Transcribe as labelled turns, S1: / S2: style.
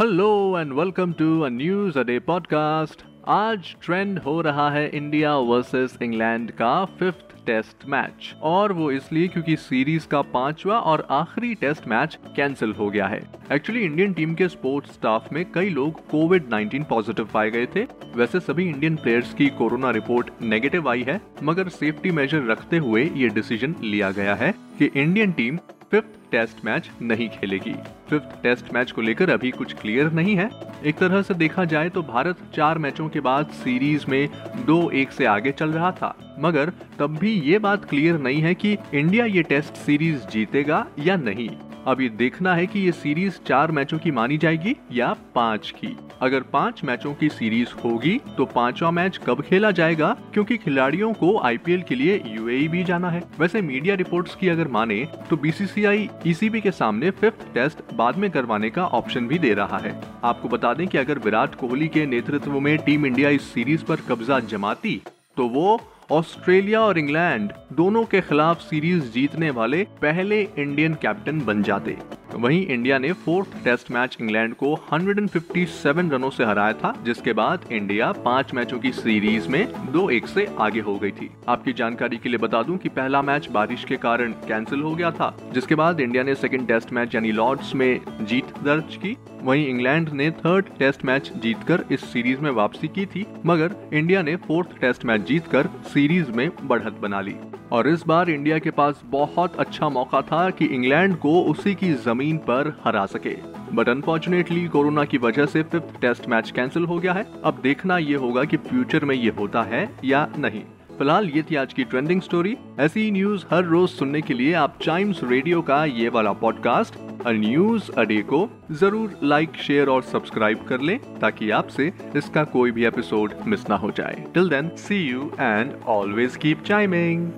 S1: Hello and welcome to a news a day podcast आज trend हो रहा है इंडिया वर्सेस इंग्लैंड का फिफ्थ टेस्ट मैच और वो इसलिए क्योंकि सीरीज़ का पांचवा और आखिरी टेस्ट मैच कैंसिल हो गया है. एक्चुअली इंडियन टीम के स्पोर्ट्स स्टाफ में कई लोग कोविड 19 पॉजिटिव पाए गए थे. वैसे सभी इंडियन प्लेयर्स की कोरोना रिपोर्ट नेगेटिव आई है, मगर सेफ्टी मेजर रखते हुए ये डिसीज़न लिया गया है कि Indian team fifth test match नहीं खेलेगी। फिफ्थ टेस्ट मैच को लेकर अभी कुछ क्लियर नहीं है। एक तरह से देखा जाए तो भारत चार मैचों के बाद सीरीज़ में दो एक से आगे चल रहा था। मगर तब भी ये बात क्लियर नहीं है कि इंडिया ये टेस्ट सीरीज़ जीतेगा या नहीं। अब ये देखना है कि ये सीरीज़ चार मैचों की मानी जाएगी या पाँच की। अगर पाँच मैचों की सीरीज़ होगी तो पांचवा मैच कब खेला जाएगा? क्योंकि खिलाड़ियों को आईपीएल के लिए यूएई भी जाना है। वैसे मीडिया रिपोर्ट्स की अगर माने तो बीसीसीआई ईसीबी के सामने फिफ्थ टेस्ट बाद में करवाने का ऑप्शन भी दे रहा है। आपको बता दें कि अगर विराट कोहली के नेतृत्व में टीम इंडिया इस सीरीज़ पर कब्जा जमाती तो वो ऑस्ट्रेलिया और इंग्लैंड दोनों के खिलाफ सीरीज़ जीतने वाले पहले इंडियन कैप्टन बन जाते। वहीं इंडिया ने फोर्थ टेस्ट मैच इंग्लैंड को 157 रनों से हराया था, जिसके बाद इंडिया पाँच मैचों की सीरीज़ में दो एक से आगे हो गई थी। आपकी जानकारी के लिए बता दूँ कि पहला मैच बारिश के कारण कैंसिल हो गया था, जिसके बाद इंडिया ने सेकेंड टेस्ट मैच यानी लॉर्ड्स में जीत दर्ज की। वहीं इंग्लैंड ने थर्ड टेस्ट मैच जीतकर इस सीरीज़ में वापसी की थी, मगर इंडिया ने फोर्थ टेस्ट मैच जीतकर सीरीज़ में बढ़त बना ली। और इस बार इंडिया के पास बहुत अच्छा मौका था कि इंग्लैंड को उसी की ज़मीन पर हरा सके। बट अनफॉर्चुनेटली कोरोना की वजह से फिफ्थ टेस्ट मैच कैंसिल हो गया है। अब देखना ये होगा कि फ्यूचर में ये होता है या नहीं। फ़िलहाल ये थी आज की ट्रेंडिंग स्टोरी ऐसी न्यूज़ हर रोज सुनने के लिए आप टाइम्स रेडियो का ये वाला पॉडकास्ट अ न्यूज़ अडे को ज़रूर लाइक शेयर और सब्सक्राइब कर लें, ताकि आपसे इसका कोई भी एपिसोड मिस ना हो जाए। Till then see you and always keep chiming